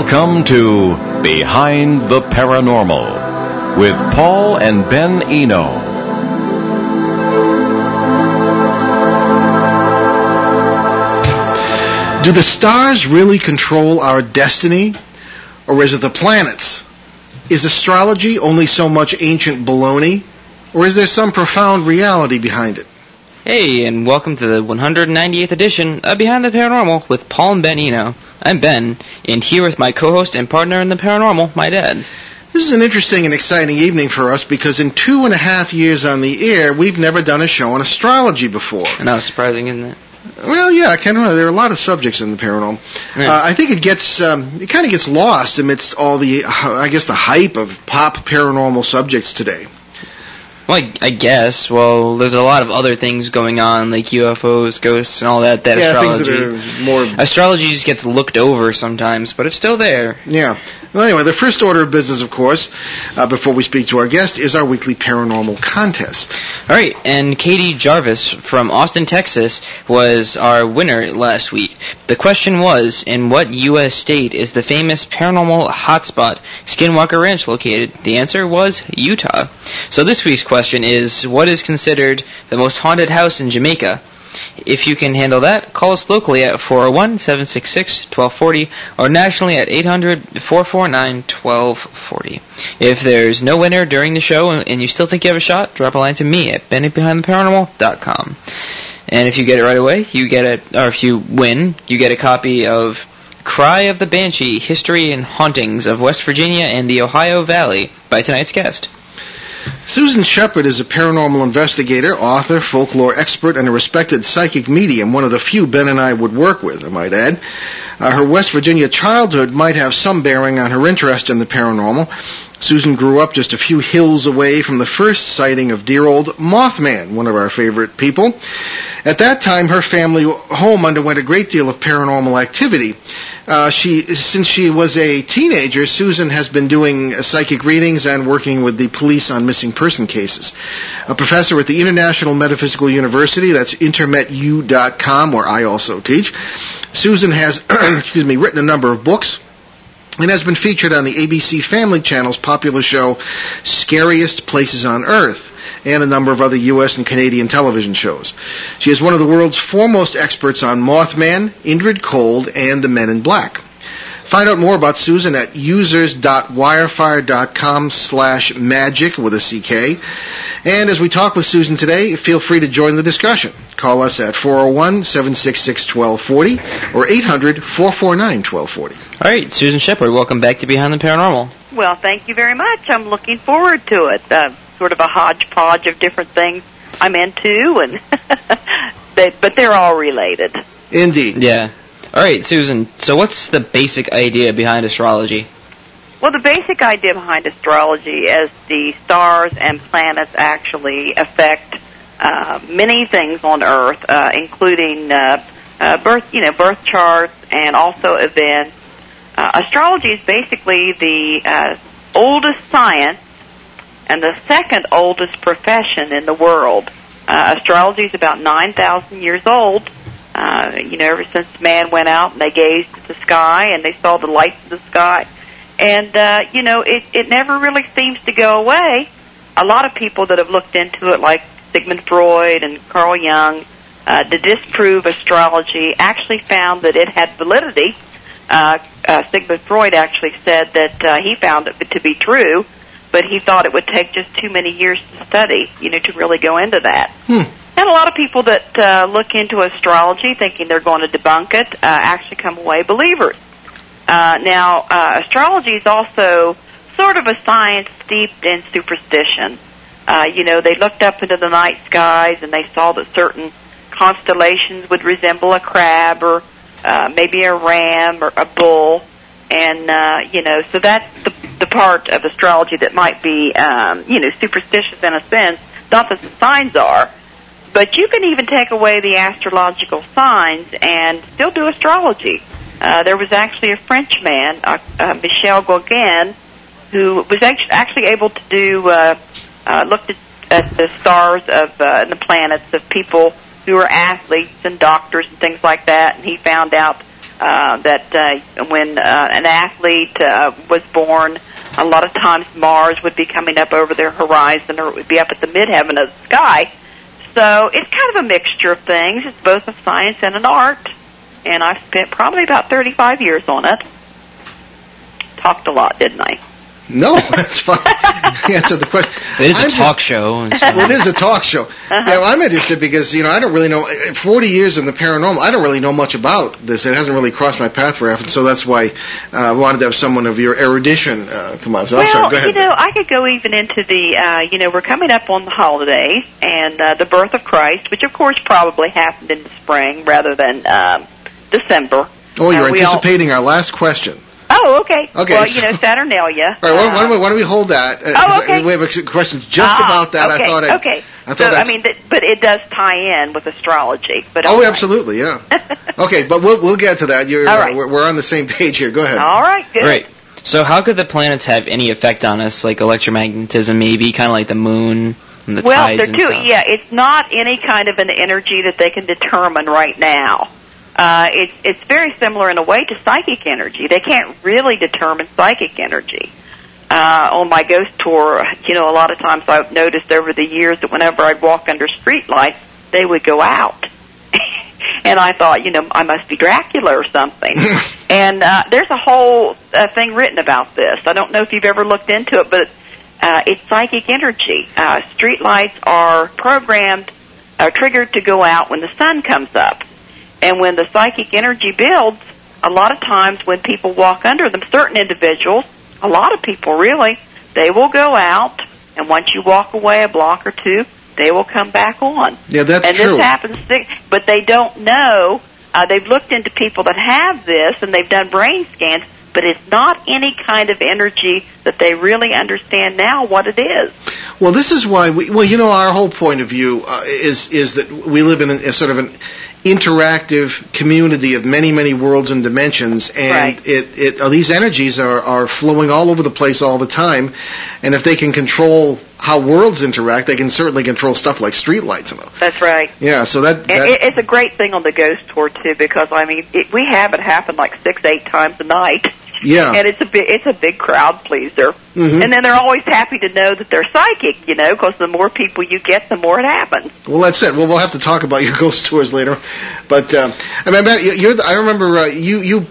Welcome to Behind the Paranormal with Paul and Ben Eno. Do the stars really control our destiny, or is it the planets? Is astrology only so much ancient baloney, or is there some profound reality behind it? Hey, and welcome to the 198th edition of Behind the Paranormal with Paul and Ben Eno. I'm Ben, and here with my co-host and partner in the paranormal, my dad. This is an interesting and exciting evening for us because in two and a half years on the air, we've never done a show on astrology before. And that was surprising, isn't it? Well, yeah, I kind of. There are a lot of subjects in the paranormal. Yeah. Uh, I think it gets um, it kind of gets lost amidst all the, uh, I guess, the hype of pop paranormal subjects today. Well, I, I guess. Well, there's a lot of other things going on, like UFOs, ghosts, and all that. That yeah, astrology. things that are more. Astrology just gets looked over sometimes, but it's still there. Yeah. Well, anyway, the first order of business, of course, uh, before we speak to our guest, is our weekly paranormal contest. All right, and Katie Jarvis from Austin, Texas, was our winner last week. The question was, in what U.S. state is the famous paranormal hotspot Skinwalker Ranch located? The answer was Utah. So this week's question is, what is considered the most haunted house in Jamaica? If you can handle that, call us locally at 401-766-1240 or nationally at 800-449-1240. If there's no winner during the show and you still think you have a shot, drop a line to me at BennyBehindTheParanormal.com. And if you get it right away, you get it, or if you win, you get a copy of Cry of the Banshee, History and Hauntings of West Virginia and the Ohio Valley by tonight's guest. Susan Shepard is a paranormal investigator, author, folklore expert, and a respected psychic medium, one of the few Ben and I would work with, I might add. Uh, her West Virginia childhood might have some bearing on her interest in the paranormal. Susan grew up just a few hills away from the first sighting of dear old Mothman, one of our favorite people. At that time, her family home underwent a great deal of paranormal activity. Uh, she, since she was a teenager, Susan has been doing uh, psychic readings and working with the police on missing person cases. A professor at the International Metaphysical University, that's intermetu.com, where I also teach. Susan has, excuse me, written a number of books and has been featured on the ABC Family Channel's popular show Scariest Places on Earth and a number of other U.S. and Canadian television shows. She is one of the world's foremost experts on Mothman, Indrid Cold, and the Men in Black. Find out more about Susan at users.wirefire.com slash magic with a CK. And as we talk with Susan today, feel free to join the discussion. Call us at 401-766-1240 or 800-449-1240. All right, Susan Shepard, welcome back to Behind the Paranormal. Well, thank you very much. I'm looking forward to it. Uh, sort of a hodgepodge of different things I'm into, and they, but they're all related. Indeed. Yeah. All right, Susan. So, what's the basic idea behind astrology? Well, the basic idea behind astrology is the stars and planets actually affect uh, many things on Earth, uh, including uh, uh, birth, you know, birth charts and also events. Uh, astrology is basically the uh, oldest science and the second oldest profession in the world. Uh, astrology is about 9,000 years old. Uh, you know, ever since man went out and they gazed at the sky and they saw the lights of the sky. And, uh, you know, it, it never really seems to go away. A lot of people that have looked into it, like Sigmund Freud and Carl Jung, uh, to disprove astrology, actually found that it had validity. Uh, uh, Sigmund Freud actually said that uh, he found it to be true, but he thought it would take just too many years to study, you know, to really go into that. Hmm. And a lot of people that uh, look into astrology thinking they're going to debunk it uh, actually come away believers. Uh, now, uh, astrology is also sort of a science steeped in superstition. Uh, you know, they looked up into the night skies and they saw that certain constellations would resemble a crab or uh, maybe a ram or a bull, and uh, you know, so that's the the part of astrology that might be, um, you know, superstitious in a sense. Not that the signs are, but you can even take away the astrological signs and still do astrology. Uh, there was actually a French man, uh, uh, Michel Gauquelin, who was actually, able to do uh, uh, looked at, at the stars of uh, and the planets of people who were athletes and doctors and things like that, and he found out uh, that uh, when uh, an athlete uh, was born, a lot of times Mars would be coming up over their horizon, or it would be up at the midheaven of the sky. So it's kind of a mixture of things. It's both a science and an art, and I've spent probably about 35 years on it. Talked a lot, didn't I? No, that's fine. Answer the question. It is I'm a talk just- show. And so. Well, it is a talk show. Uh-huh. Yeah, well, I'm interested because you know I don't really know. uh, 40 years in the paranormal, I don't really know much about this. It hasn't really crossed my path very often, so that's why uh, I wanted to have someone of your erudition uh, come on. So I'm well, sorry. Go ahead. you know, I could go even into the, uh, you know, we're coming up on the holidays and uh, the birth of Christ, which of course probably happened in the spring rather than um, December. oh, you're uh, we all- anticipating our last question. Oh, okay. Okay, Well, so- you know, Saturnalia. All right, why, why, uh, don't we, why don't we hold that? Uh, Oh, 'cause okay. We have a question just ah, about that. Okay, I thought. I'd, okay. I thought. so, I mean, but it does tie in with astrology. But Oh, all right. absolutely, yeah. okay, but we'll we'll get to that. You're, All uh, we're, we're on the same page here. Go ahead. All right, good. Right. So how could the planets have any effect on us, like electromagnetism, maybe, kind of like the moon and the well, tides they're and too. stuff? Yeah, it's not any kind of an energy that they can determine right now. Uh, it's it's very similar in a way to psychic energy. They can't really determine psychic energy. Uh, on my ghost tour, you know, a lot of times I've noticed over the years that whenever I'd walk under street lights, they would go out. and I thought, you know, I must be Dracula or something. and uh, there's a whole uh, thing written about this. I don't know if you've ever looked into it, but uh, it's psychic energy. Uh, street lights are programmed, are triggered to go out when the sun comes up. And when the psychic energy builds, a lot of times when people walk under them, certain individuals, a lot of people really, they will go out, and once you walk away a block or two, they will come back on. Yeah, that's and true. this happens, but they don't know. Uh, they've looked into people that have this, and they've done brain scans, but it's not any kind of energy that they really understand now what it is. Well, this is why we. Well, you know, our whole point of view uh, is is that we live in a, a sort of an interactive community of many many worlds and dimensions, and Right. it it uh, these energies are are flowing all over the place all the time, and if they can control how worlds interact, they can certainly control stuff like streetlights and all. That's right. Yeah, so that, that it, it's a great thing on the ghost tour too, because I mean, it, we have it happen like six, eight times a night, yeah. and it's a big, it's a big crowd pleaser. Mhm. And then they're always happy to know that they're psychic, you know, because the more people you get, the more it happens. Well, that's it. Well, we'll have to talk about your ghost tours later. But um, I mean, I- you're the, I remember uh, you you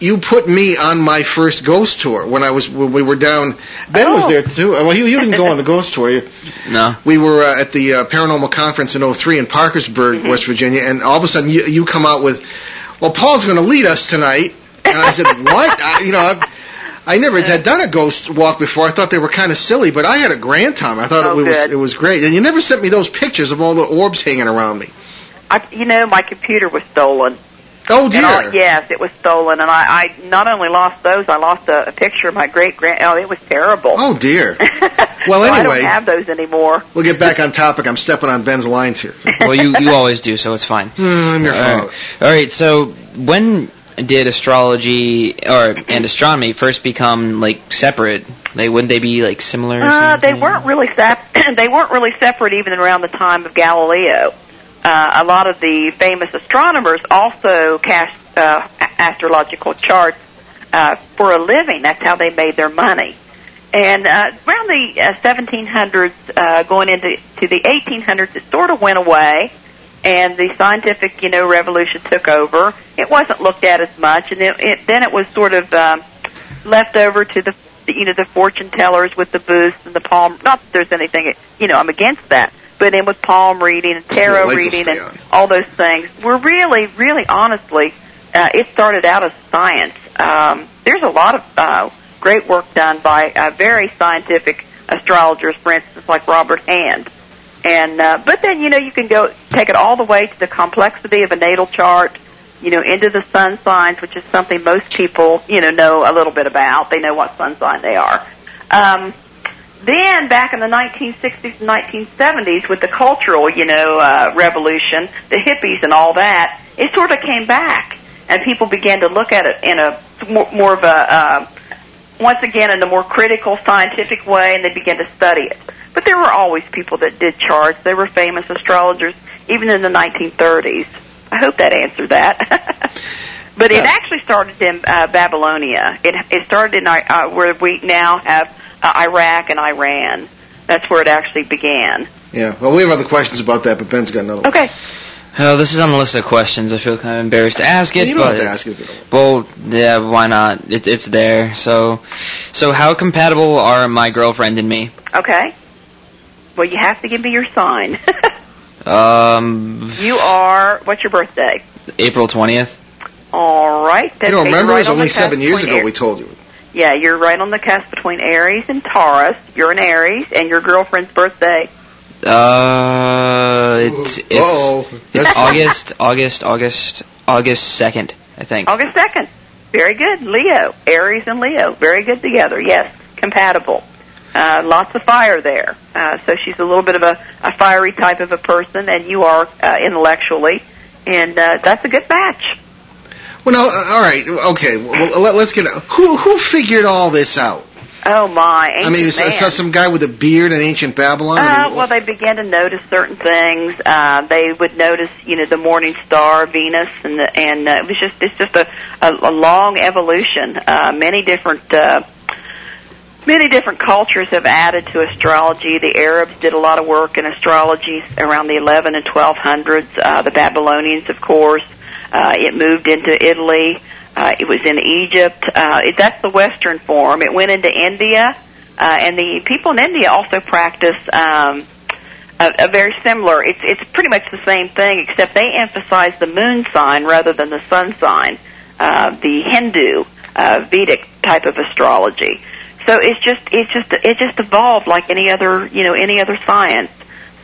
you put me on my first ghost tour when I was when we were down. Ben was Oh. there too. Well, you, you didn't go on the ghost tour. You, No. we were uh, at the uh, paranormal conference in '03 in Parkersburg, Mm-hmm. West Virginia, and all of a sudden you, you come out with, "Well, Paul's going to lead us tonight," and I said, "What?" I, you know. I've, I never had done a ghost walk before. I thought they were kind of silly, but I had a grand time. I thought Oh, it was good. it was great. And you never sent me those pictures of all the orbs hanging around me. I, you know, my computer was stolen. Oh dear. And I, yes, it was stolen, and I, I not only lost those, I lost a, a picture of my great grand. Oh, it was terrible. Oh dear. well, I anyway. I don't have those anymore. We'll get back on topic. I'm stepping on Ben's lines here. Well, you you always do, so it's fine. Hmm, I'm your All right. father. All right. So when did astrology or and astronomy first become like separate? Like, wouldn't they be like similar? Uh, they weren't really sep- they weren't really separate even around the time of Galileo. Uh, a lot of the famous astronomers also cast uh, astrological charts uh, for a living. That's how they made their money. And uh, around the uh, 1700s, uh, going into to the 1800s, it sort of went away, and the scientific, you know, revolution took over. It wasn't looked at as much, and it, it, then it was sort of um, left over to the, the, you know, the fortune tellers with the booths and the palm. Not that there's anything, you know, I'm against that, but then with palm reading and tarot will reading and on. all those things, we're really, really honestly, uh, it started out as science. Um, there's a lot of uh, great work done by uh, very scientific astrologers, for instance, like Robert Hand. And uh, but then you know you can go take it all the way to the complexity of a natal chart, you know, into the sun signs, which is something most people you know know a little bit about. They know what sun sign they are. Um, then back in the 1960s and 1970s, with the cultural you know uh, revolution, the hippies and all that, it sort of came back, and people began to look at it in a more, more of a uh, once again in a more critical scientific way, and they began to study it. But there were always people that did charts. There were famous astrologers, even in the 1930s. I hope that answered that. But it actually started in uh, Babylonia. It it started in uh, where we now have uh, Iraq and Iran. That's where it actually began. Yeah. Well, we have other questions about that, but Ben's got another one. Okay. Oh, this is on the list of questions. I feel kind of embarrassed to ask it, you don't but have to ask it if you don't. well, yeah, why not? It, it's there. So, so how compatible are my girlfriend and me? Okay. Well, you have to give me your sign. Um, you are. What's your birthday? April twentieth. All right. You That's- don't remember? right it was on only seven years ago Ar- we told you. Yeah, you're right on the cusp between Aries and Taurus. You're an Aries, and your girlfriend's birthday. Uh, it's it's it's August, August, August, August second, I think. August 2nd. Very good. Leo. Aries and Leo. Very good together. Yes. Compatible. Uh, lots of fire there. Uh, so she's a little bit of a, a fiery type of a person, and you are uh, intellectually. And uh, that's a good match. Well, no, uh, all right, okay. Well, let, us get who who figured all this out. Oh, my. I mean, is, man. some guy with a beard in ancient Babylon? I Uh, well, they began to notice certain things. Uh, they would notice, you know, the morning star, Venus, and the, and uh, it was just it's just a, a, a long evolution. Uh, many different uh, many different cultures have added to astrology. The Arabs did a lot of work in astrology around the 11 and 1200s. Uh, the Babylonians, of course. Uh, it moved into Italy. Uh, it was in Egypt. Uh, it, that's the Western form. It went into India, uh, and the people in India also practice um, a, a very similar. It's it's pretty much the same thing, except they emphasize the moon sign rather than the sun sign. Uh, the Hindu uh, Vedic type of astrology. So it's just it's just it just evolved like any other you know any other science.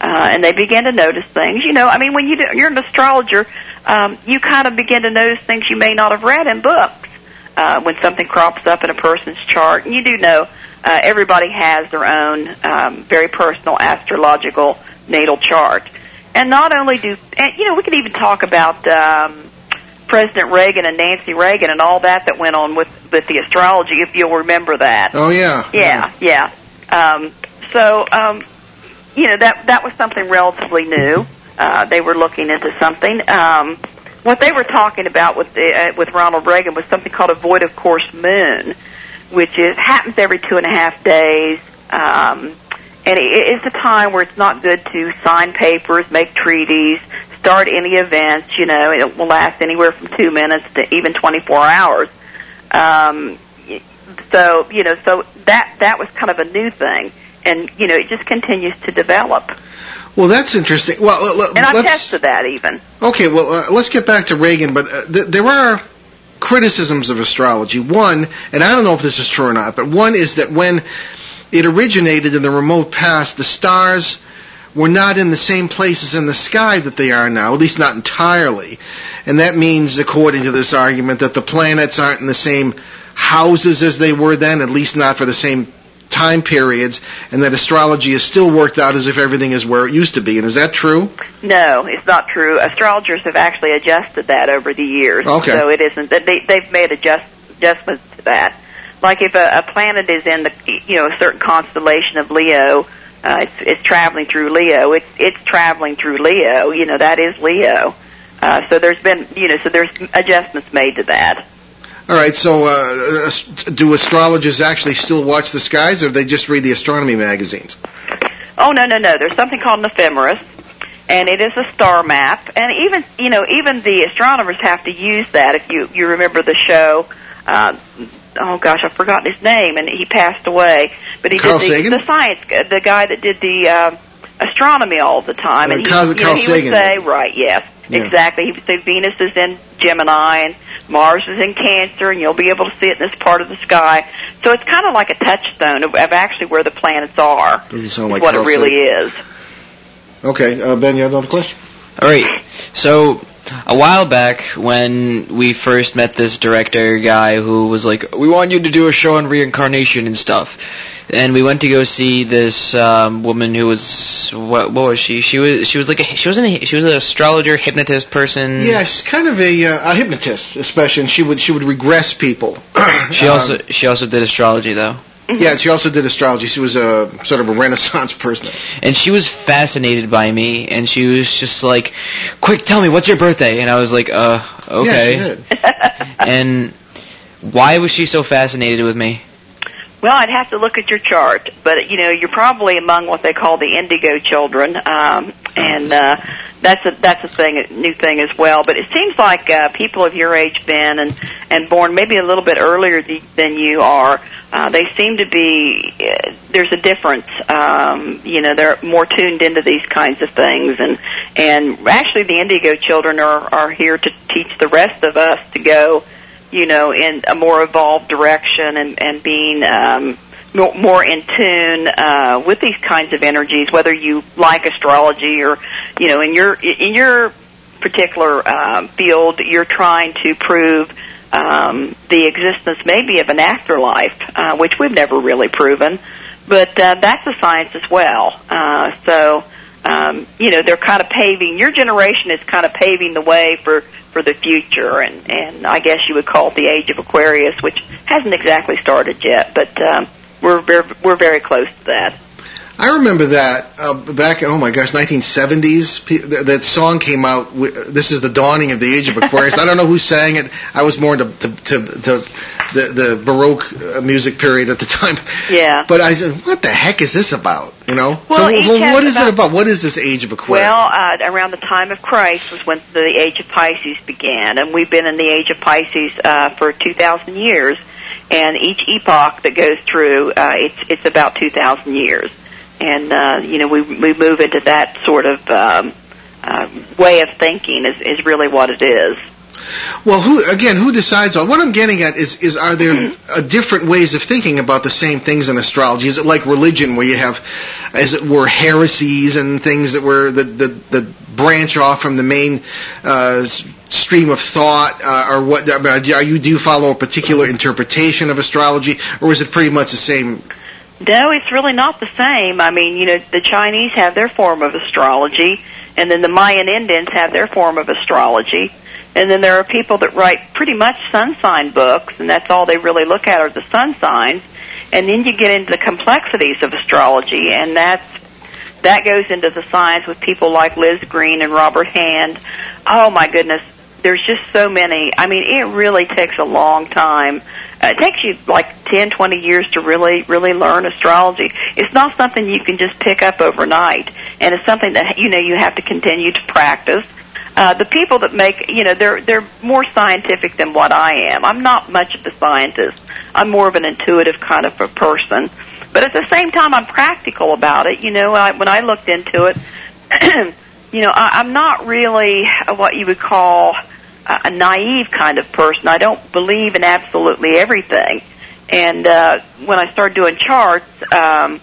Uh, and they began to notice things. You know, I mean, when you do, you're an astrologer, um, you kind of begin to notice things you may not have read in books. Uh, when something crops up in a person's chart, and you do know uh, everybody has their own um, very personal astrological natal chart. And not only do, and, you know, we could even talk about um, President Reagan and Nancy Reagan and all that that went on with with the astrology, if you'll remember that. oh yeah, Yeah, yeah. Um, so, um, you know, that that was something relatively new. Uh, they were looking into something. Um, what they were talking about with the, uh, with Ronald Reagan was something called a void of course moon, which is happens every two and a half days. Um, and it, it's a time where it's not good to sign papers, make treaties, start any events. You know, it will last anywhere from two minutes to even 24 hours. Um, so you know, so that that was kind of a new thing, and you know, it just continues to develop. Well, that's interesting. Well, l- l- And I've tested that even. okay. Well, uh, let's get back to Reagan, but uh, th- there are criticisms of astrology. One, and I don't know if this is true or not, but one is that when it originated in the remote past, the stars were not in the same places in the sky that they are now, at least not entirely. And that means, according to this argument, that the planets aren't in the same houses as they were then, at least not for the same time periods, and that astrology is still worked out as if everything is where it used to be. And is that true? No, it's not true. Astrologers have actually adjusted that over the years. Okay. So it isn't that they they've made adjust adjustments to that. Like if a, a planet is in the you know a certain constellation of Leo, uh, it's it's traveling through Leo. It's it's traveling through Leo. You know that is Leo. Uh, so there's been you know so there's adjustments made to that. All right, so uh, do astrologers actually still watch the skies, or do they just read the astronomy magazines? Oh no no no! There's something called an ephemeris, and it is a star map. And even you know even the astronomers have to use that. If you you remember the show, uh, oh gosh, I've forgotten his name, and he passed away. But he Carl did the, Sagan? the science, the guy that did the uh, astronomy all the time. Uh, and he, Carl- you know, Carl he Sagan. would say, right, yes, Yeah. exactly. He would say Venus is in Gemini and Mars is in Cancer, and you'll be able to see it in this part of the sky. So it's kind of like a touchstone of, of actually where the planets are. Doesn't sound like what Carl it really Sagan. is. Okay, uh, Ben, you have another question? All right. So a while back, when we first met this director guy who was like, "We want you to do a show on reincarnation and stuff," and we went to go see this um, woman who was what? What was she? She was she was like a, she was an she was an astrologer, hypnotist person. Yeah, she's kind of a, uh, a hypnotist, especially, and she would she would regress people. She Um, also she also did astrology though. Yeah, she also did astrology. She was a sort of a Renaissance person. And she was fascinated by me, and she was just like, "Quick, tell me what's your birthday?" And I was like, "Uh, okay." Yeah, she did. And why was she so fascinated with me? Well, I'd have to look at your chart, but you know, you're probably among what they call the indigo children, um, and uh, that's a that's a thing, a new thing as well. But it seems like uh, people of your age, Ben, and and born maybe a little bit earlier th- than you are, uh, they seem to be. Uh, there's a difference. Um, you know, they're more tuned into these kinds of things, and and actually, the indigo children are are here to teach the rest of us to go you know, in a more evolved direction and, and being um, more, more in tune uh, with these kinds of energies, whether you like astrology or, you know, in your in your particular uh, field, you're trying to prove um, the existence maybe of an afterlife, uh, which we've never really proven, but uh, that's a science as well. Uh, so, um, you know, they're kind of paving. Your generation is kind of paving the way for for the future, and and I guess you would call it the age of Aquarius, which hasn't exactly started yet, but um, we're very, we're very close to that. I remember that uh, back. In, oh my gosh, 1970s. P- th- that song came out. W- this is the dawning of the age of Aquarius. I don't know who sang it. I was more into to, to, to the the Baroque uh, music period at the time. Yeah. But I said, what the heck is this about? You know. Well, so well, what is about- it about? What is this age of Aquarius? Well, uh, around the time of Christ was when the age of Pisces began, and we've been in the age of Pisces uh, for 2,000 years. And each epoch that goes through, uh, it's it's about 2,000 years, and uh, you know we we move into that sort of um, uh, way of thinking is is really what it is. Well, who again? Who decides on? What I'm getting at is, is are there uh, different ways of thinking about the same things in astrology? Is it like religion, where you have, as it were, heresies and things that were that that, that branch off from the main uh, stream of thought, uh, or what? Are you do you follow a particular interpretation of astrology, or is it pretty much the same? No, it's really not the same. I mean, you know, the Chinese have their form of astrology, and then the Mayan Indians have their form of astrology. And then there are people that write pretty much sun sign books, and that's all they really look at are the sun signs. And then you get into the complexities of astrology, and that's that goes into the science with people like Liz Greene and Robert Hand. Oh my goodness, there's just so many. I mean, it really takes a long time. Uh, it takes you like 10, 20 years to really, really learn astrology. It's not something you can just pick up overnight, and it's something that you know you have to continue to practice. Uh, the people that make, you know, they're they're more scientific than what I am. I'm not much of a scientist. I'm more of an intuitive kind of a person. But at the same time, I'm practical about it. You know, I, when I looked into it, you know, I, I'm not really what you would call a, naive kind of person. I don't believe in absolutely everything. And uh, when I started doing charts, um,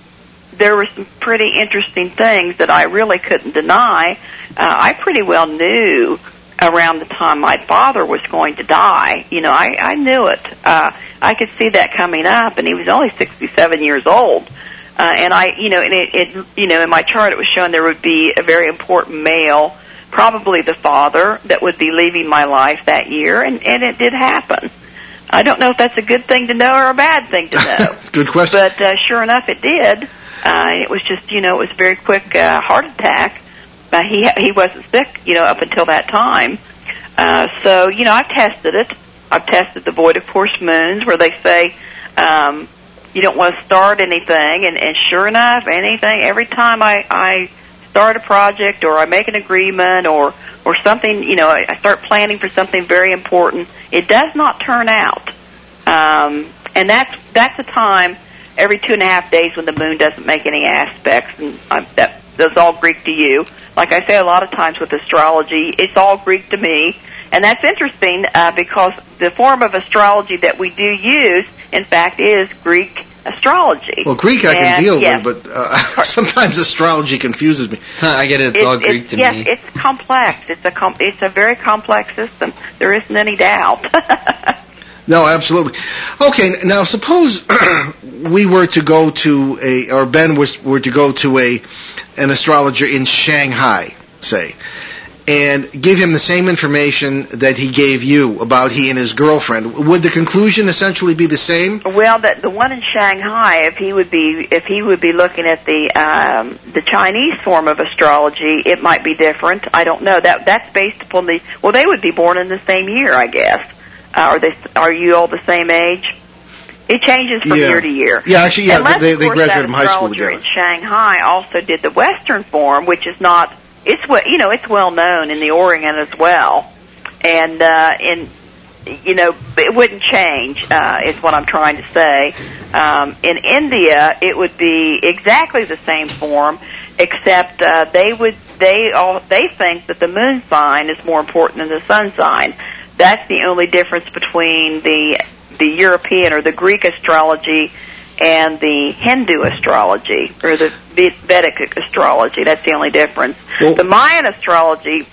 there were some pretty interesting things that I really couldn't deny. Uh, I pretty well knew around the time my father was going to die. You know, I, I knew it. Uh, I could see that coming up, and he was only 67 years old. Uh, and I, you know, and it, it, you know, in my chart it was showing there would be a very important male, probably the father, that would be leaving my life that year, and, and it did happen. I don't know if that's a good thing to know or a bad thing to know. Good question. But uh, sure enough, it did. Uh, it was just, you know, it was a very quick uh, heart attack. Uh, he he wasn't sick, you know, up until that time. Uh, so, you know, I've tested it. I've tested the void of course moons, where they say um, you don't want to start anything, and, and sure enough, anything. Every time I I start a project or I make an agreement or or something, you know, I, start planning for something very important. It does not turn out, um, and that's that's a time every two and a half days when the moon doesn't make any aspects, and I, that that's all Greek to you. Like I say, a lot of times with astrology, it's all Greek to me, and that's interesting uh, because the form of astrology that we do use, in fact, is Greek astrology. Well, Greek I can And, deal yes, with, but uh, sometimes astrology confuses me. I get it. It's all Greek to yes, me. it's complex. It's a com- it's a very complex system. There isn't any doubt. No, absolutely. Okay, now suppose we were to go to a, or Ben was were to go to a an astrologer in Shanghai, say, and give him the same information that he gave you about he and his girlfriend, would the conclusion essentially be the same? Well, that the one in Shanghai, if he would be if he would be looking at the um, the Chinese form of astrology, it might be different. I don't know. That that's based upon the well, they would be born in the same year, I guess. Uh, are they? Are you all the same age? It changes from Yeah. year to year. Yeah, actually, yeah, Unless, they, they graduated from high school together. in Shanghai also did the Western form, which is not. It's well, you know, it's well known in the Orient as well, and uh, in you know, it wouldn't change. Uh, is what I'm trying to say. Um, in India, it would be exactly the same form, except uh, they would they all they think that the moon sign is more important than the sun sign. That's the only difference between the the European or the Greek astrology and the Hindu astrology or the Vedic astrology. That's the only difference. Well- the Mayan astrology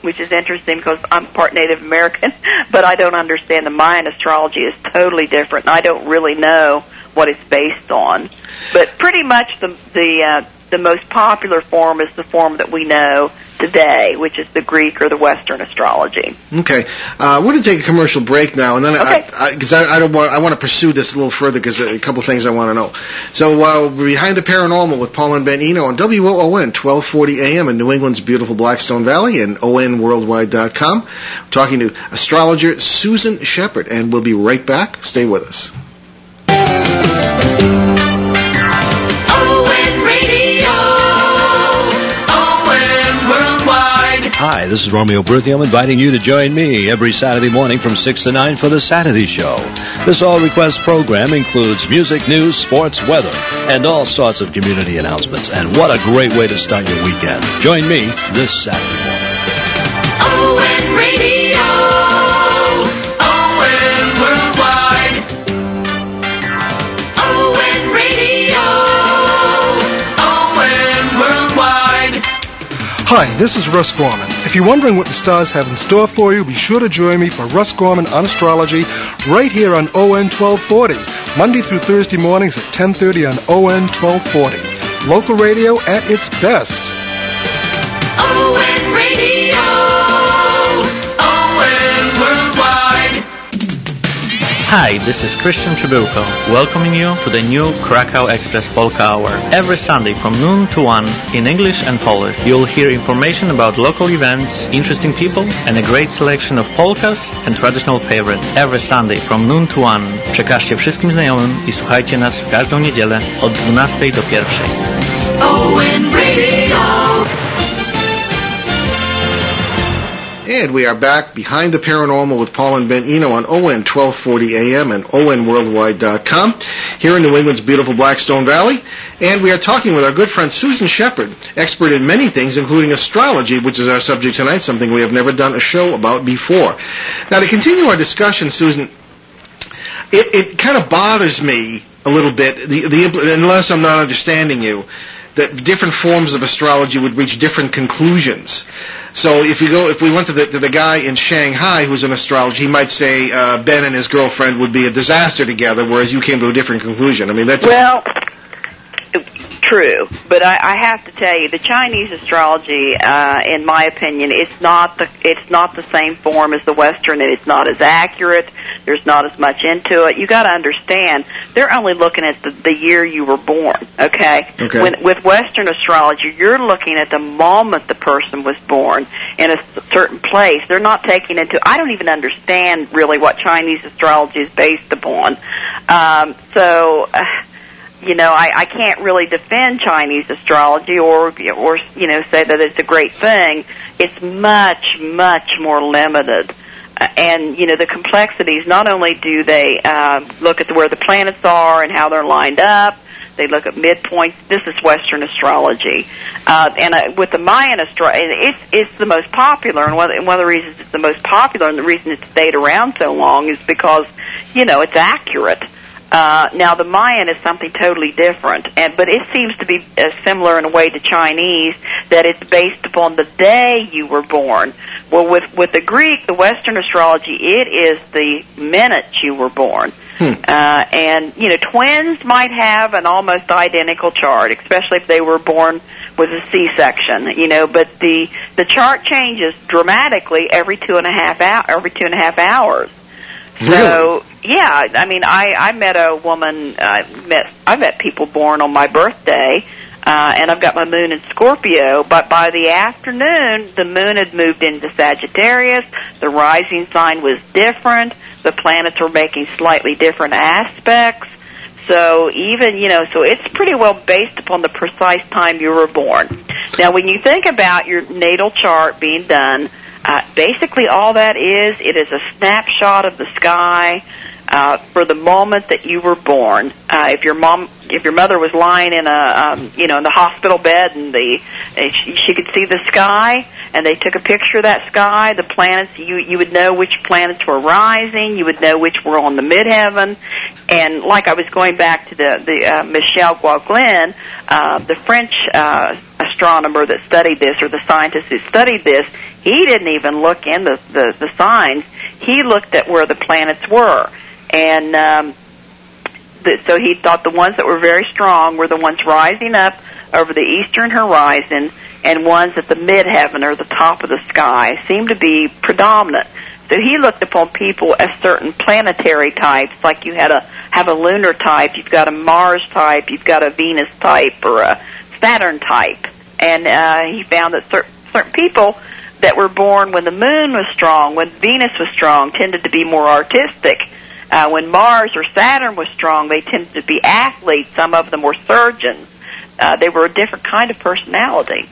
which is interesting because I'm part Native American, but I don't understand the Mayan astrology is totally different, and I don't really know what it's based on. But pretty much the the uh, the most popular form is the form that we know today, which is the Greek or the Western astrology. Okay, uh, we're going to take a commercial break now, and then Okay. I, because I, I, don't want I want to pursue this a little further because there are a couple things I want to know. So uh, behind the paranormal with Paul and Ben Eno on WOON 1240 AM in New England's beautiful Blackstone Valley and ONWorldwide.com. We're talking to astrologer Susan Shepard, and we'll be right back. Stay with us. Hi, this is Romeo Berthium inviting you to join me every Saturday morning from 6 to 9 for the Saturday Show. This all request program includes music, news, sports, weather, and all sorts of community announcements. And what a great way to start your weekend. Join me this Saturday morning. Oh, Hi, this is Russ Gorman. If you're wondering what the stars have in store for you, be sure to join me for Russ Gorman on Astrology right here on ON 1240, Monday through Thursday mornings at 10:30 on ON 1240. Local radio at its best. Owen Hi, this is Christian Tribulko, welcoming you to the new Krakow Express Polka Hour. Every Sunday from noon to 1, in English and Polish, you'll hear information about local events, interesting people, and a great selection of polkas and traditional favorites. Every Sunday from noon to 1. Przekażcie wszystkim znajomym i słuchajcie nas w każdą niedzielę od 12 do 1. And we are back behind the paranormal with Paul and Ben Eno on ON 1240 AM and ONWorldwide.com here in New England's beautiful Blackstone Valley. And we are talking with our good friend Susan Shepard, expert in many things, including astrology, which is our subject tonight, something we have never done a show about before. Now, to continue our discussion, Susan, it, it kind of bothers me a little bit, the, the, unless I'm not understanding you, that different forms of astrology would reach different conclusions. So if you go, if we went to the to the guy in Shanghai who's an astrologer, he might say uh, Ben and his girlfriend would be a disaster together, whereas you came to a different conclusion. I mean, that's Well, true, but I, I have to tell you, the Chinese astrology, uh, in my opinion, it's not the it's not the same form as the Western, and it's not as accurate. There's not as much into it. You got to understand, they're only looking at the, the year you were born. Okay. Okay. When, with Western astrology, you're looking at the moment the person was born in a certain place. They're not taking into. I don't even understand really what Chinese astrology is based upon. Um, so. Uh, you know, I, I can't really defend Chinese astrology or or you know say that it's a great thing. It's much much more limited, uh, and you know the complexities. Not only do they uh, look at where the planets are and how they're lined up, they look at midpoints. This is Western astrology, uh, and uh, with the Mayan astrology, it's it's the most popular. And one, and one of the reasons it's the most popular and the reason it's stayed around so long is because you know it's accurate. Uh, now the Mayan is something totally different, and but it seems to be uh, similar in a way to Chinese that it's based upon the day you were born. Well, with with the Greek, the Western astrology, it is the minute you were born. Hmm. Uh, and you know, twins might have an almost identical chart, especially if they were born with a C-section. You know, but the the chart changes dramatically every two and a half hour every two and a half hours. So yeah, I mean, I I met a woman. I met I met people born on my birthday, uh, and I've got my moon in Scorpio. But by the afternoon, the moon had moved into Sagittarius. The rising sign was different. The planets were making slightly different aspects. So even you know, so it's pretty well based upon the precise time you were born. Now, when you think about your natal chart being done, uh, basically all that is, it is a snapshot of the sky uh, for the moment that you were born. Uh, if your mom, if your mother was lying in a, um, you know, in the hospital bed and the and she, she could see the sky, and they took a picture of that sky, the planets, you you would know which planets were rising, you would know which were on the midheaven, and like I was going back to the the uh, Michel Gauquelin, uh, the French uh, astronomer that studied this, or the scientist who studied this, he didn't even look in the the, the signs. He looked at where the planets were, and um, the, so he thought the ones that were very strong were the ones rising up over the eastern horizon, and ones at the midheaven or the top of the sky seemed to be predominant. So he looked upon people as certain planetary types, like you had a have a lunar type, you've got a Mars type, you've got a Venus type, or a Saturn type, and uh, he found that cer- certain people that were born when the moon was strong, when Venus was strong, tended to be more artistic. Uh, when Mars or Saturn was strong, they tended to be athletes. Some of them were surgeons. Uh, they were a different kind of personality.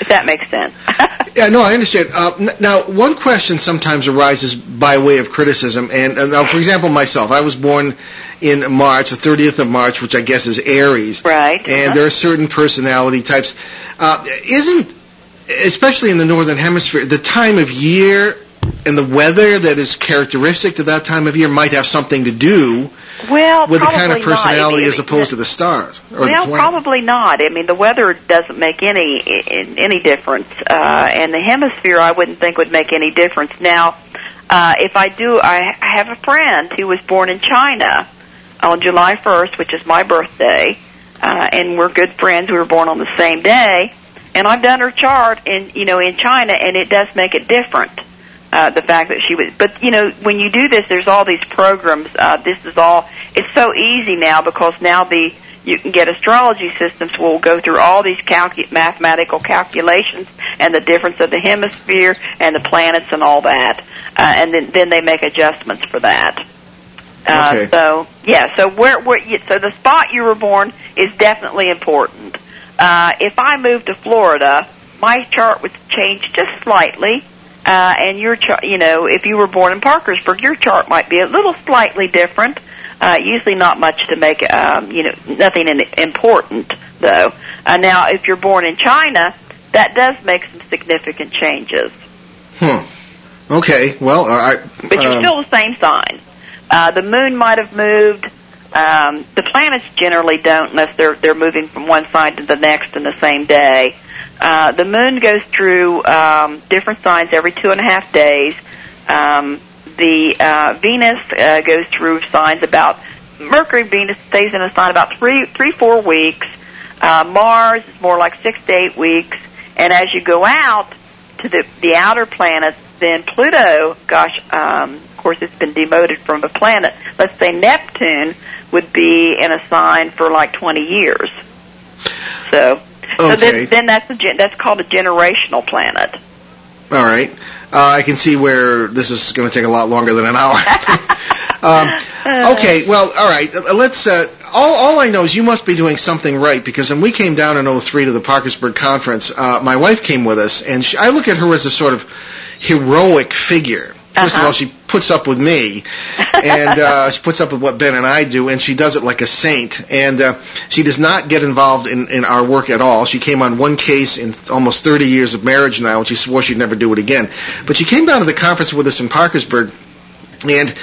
If that makes sense. Yeah, no, I understand. Uh, n- now, one question sometimes arises by way of criticism, and uh, now, for example, myself, I was born in March, the 30th of March, which I guess is Aries, right. and uh-huh. there are certain personality types. Uh, isn't, especially in the northern hemisphere, the time of year and the weather that is characteristic to that time of year might have something to do well, with the kind of not. I personality mean, as opposed to the stars or the well, planet. probably not. I mean, the weather doesn't make any any difference, uh, and the hemisphere I wouldn't think would make any difference. Now, uh, if I do, I I have a friend who was born in China on July 1st, which is my birthday, uh, and we're good friends. We were born on the same day, and I've done her chart in you know in China, and it does make it different. Uh, the fact that she was, but you know, when you do this, there's all these programs. Uh, this is all. It's so easy now because now the you can get astrology systems will go through all these calcu- mathematical calculations and the difference of the hemisphere and the planets and all that, uh, and then then they make adjustments for that. Uh, Okay. So yeah, so where where you- so the spot you were born is definitely important. Uh, if I moved to Florida, my chart would change just slightly. Uh, and your chart, you know, if you were born in Parkersburg, your chart might be a little slightly different. Uh, usually not much to make, um, you know, nothing in, important though. Uh, now, if you're born in China, that does make some significant changes. Hmm. Okay. Well, right. But you're um, still the same sign. Uh, the moon might have moved. Um, the planets generally don't unless they're they're moving from one side to the next in the same day. Uh, the moon goes through um, different signs every two and a half days. Um, the uh, Venus uh, goes through signs about Mercury. Venus stays in a sign about three three four weeks. Uh, Mars is more like six to eight weeks, and as you go out to the the outer planets, then Pluto, gosh, um, of course, it's been demoted from a planet. Let's say Neptune would be in a sign for like 20 years. So, so Okay. then, then that's a gen- that's called a generational planet. All right. Uh, I can see where this is going to take a lot longer than an hour. um, okay. Well, all right. Uh, Let's. Uh, all, all I know is you must be doing something right because when we came down in '03 to the Parkersburg conference, uh, my wife came with us, and she, I look at her as a sort of heroic figure. First of Uh-huh. all, she puts up with me, and uh, she puts up with what Ben and I do, and she does it like a saint. And uh, she does not get involved in, in our work at all. She came on one case in almost 30 years of marriage now, and she swore she'd never do it again. But she came down to the conference with us in Parkersburg, and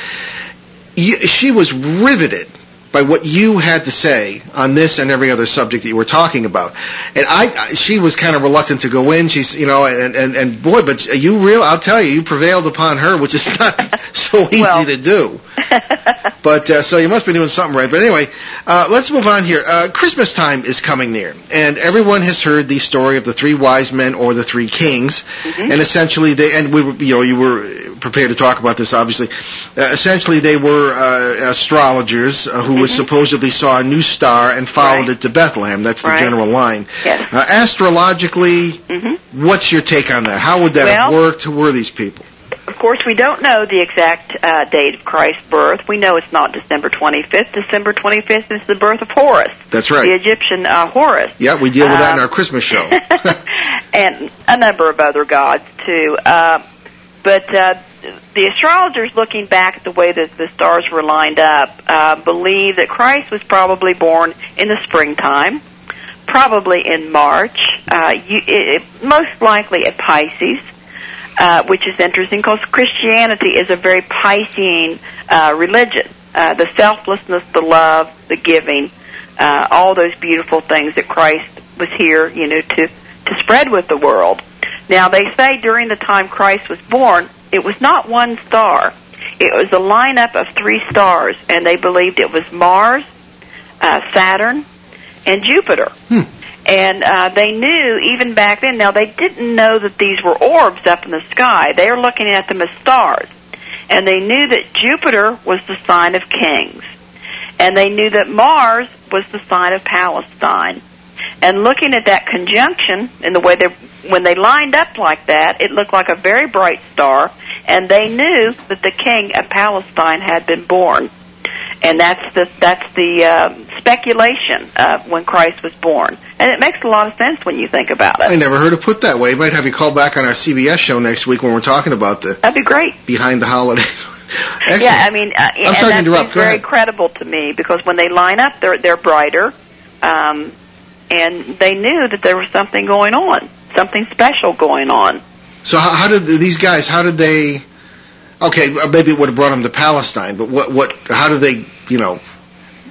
y- she was riveted by what you had to say on this and every other subject that you were talking about. And I, she was kind of reluctant to go in. She's, you know, and, and, and boy, but you real, I'll tell you, you prevailed upon her, which is not so easy Well, to do. but uh, so you must be doing something right. But anyway, uh, let's move on here. Uh, Christmas time is coming near, and everyone has heard the story of the three wise men or the three kings, Mhm. and essentially they and we were you know you were prepared to talk about this obviously. Uh, essentially, they were uh, astrologers uh, who was Mhm. supposedly saw a new star and followed Right. it to Bethlehem. That's the Right. general line. Yes. Uh, astrologically, hmm what's your take on that? How would that have worked? Who were these people? Of course, we don't know the exact uh, date of Christ's birth. We know it's not December 25th. December 25th is the birth of Horus, That's right. the. Egyptian uh, Horus. Yeah, we deal with that in our Christmas show. and a number of other gods too. But uh, the astrologers, looking back at the way that the stars were lined up, uh, believe that Christ was probably born in the springtime, probably in March, uh, you, it, most likely at Pisces. Uh, which is interesting because Christianity is a very Piscean uh, religion. Uh, the selflessness, the love, the giving, uh, all those beautiful things that Christ was here, you know, to to spread with the world. Now they say during the time Christ was born, it was not one star. It was a lineup of three stars, and they believed it was Mars, uh, Saturn, and Jupiter. Hmm. And uh, they knew even back then. Now they didn't know that these were orbs up in the sky. They were looking at them as stars, and they knew that Jupiter was the sign of kings, and they knew that Mars was the sign of Palestine. And looking at that conjunction and the way they when they lined up like that, it looked like a very bright star, and they knew that the king of Palestine had been born. And that's the that's the um, speculation uh, when Christ was born, and it makes a lot of sense when you think about it. I never heard it put that way. Might have you call back on our CBS show next week when we're talking about the That'd be great. behind the holidays. Excellent. Yeah, I mean, uh, I'm and sorry to interrupt. Go very ahead. credible to me because when they line up, they're they're brighter, um, and they knew that there was something going on, something special going on. So how, how did these guys? How did they? Okay, uh, maybe it would have brought them to Palestine, but what? What? How did they? You know,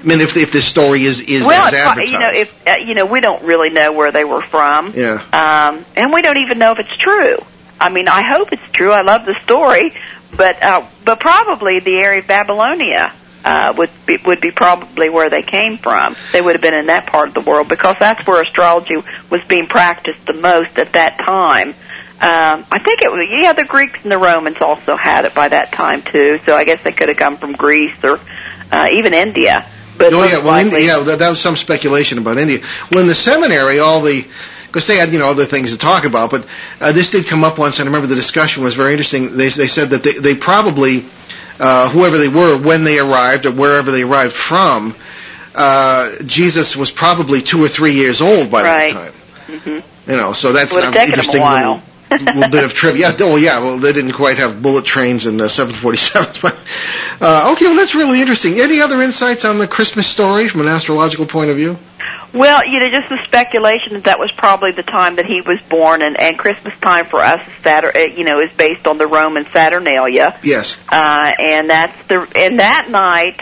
I mean, if if this story is is well, as advertised, you know, if uh, you know, we don't really know where they were from. yeah. um, and we don't even know if it's true. I mean, I hope it's true. I love the story, but uh, but probably the area of Babylonia uh, would be would be probably where they came from. They would have been in that part of the world because that's where astrology was being practiced the most at that time. Um, I think it was yeah. The Greeks and the Romans also had it by that time too. So I guess they could have come from Greece or uh, even India. But oh yeah, well, likely, India, yeah, that, that was some speculation about India. Well, in the seminary, all the because they had you know other things to talk about, but uh, this did come up once, and I remember the discussion was very interesting. They they said that they they probably uh, whoever they were when they arrived or wherever they arrived from, uh, Jesus was probably two or three years old by Right. that time. hmm You know, so that's an taken 'em a interesting little, little bit of trivia. Yeah, Oh yeah, well they didn't quite have bullet trains and uh, 747s, but uh, okay, well that's really interesting. Any other insights on the Christmas story from an astrological point of view? Well, you know, just the speculation that that was probably the time that he was born, and and Christmas time for us, is Saturn, uh, you know, is based on the Roman Saturnalia, Yes. uh, and that's the and that night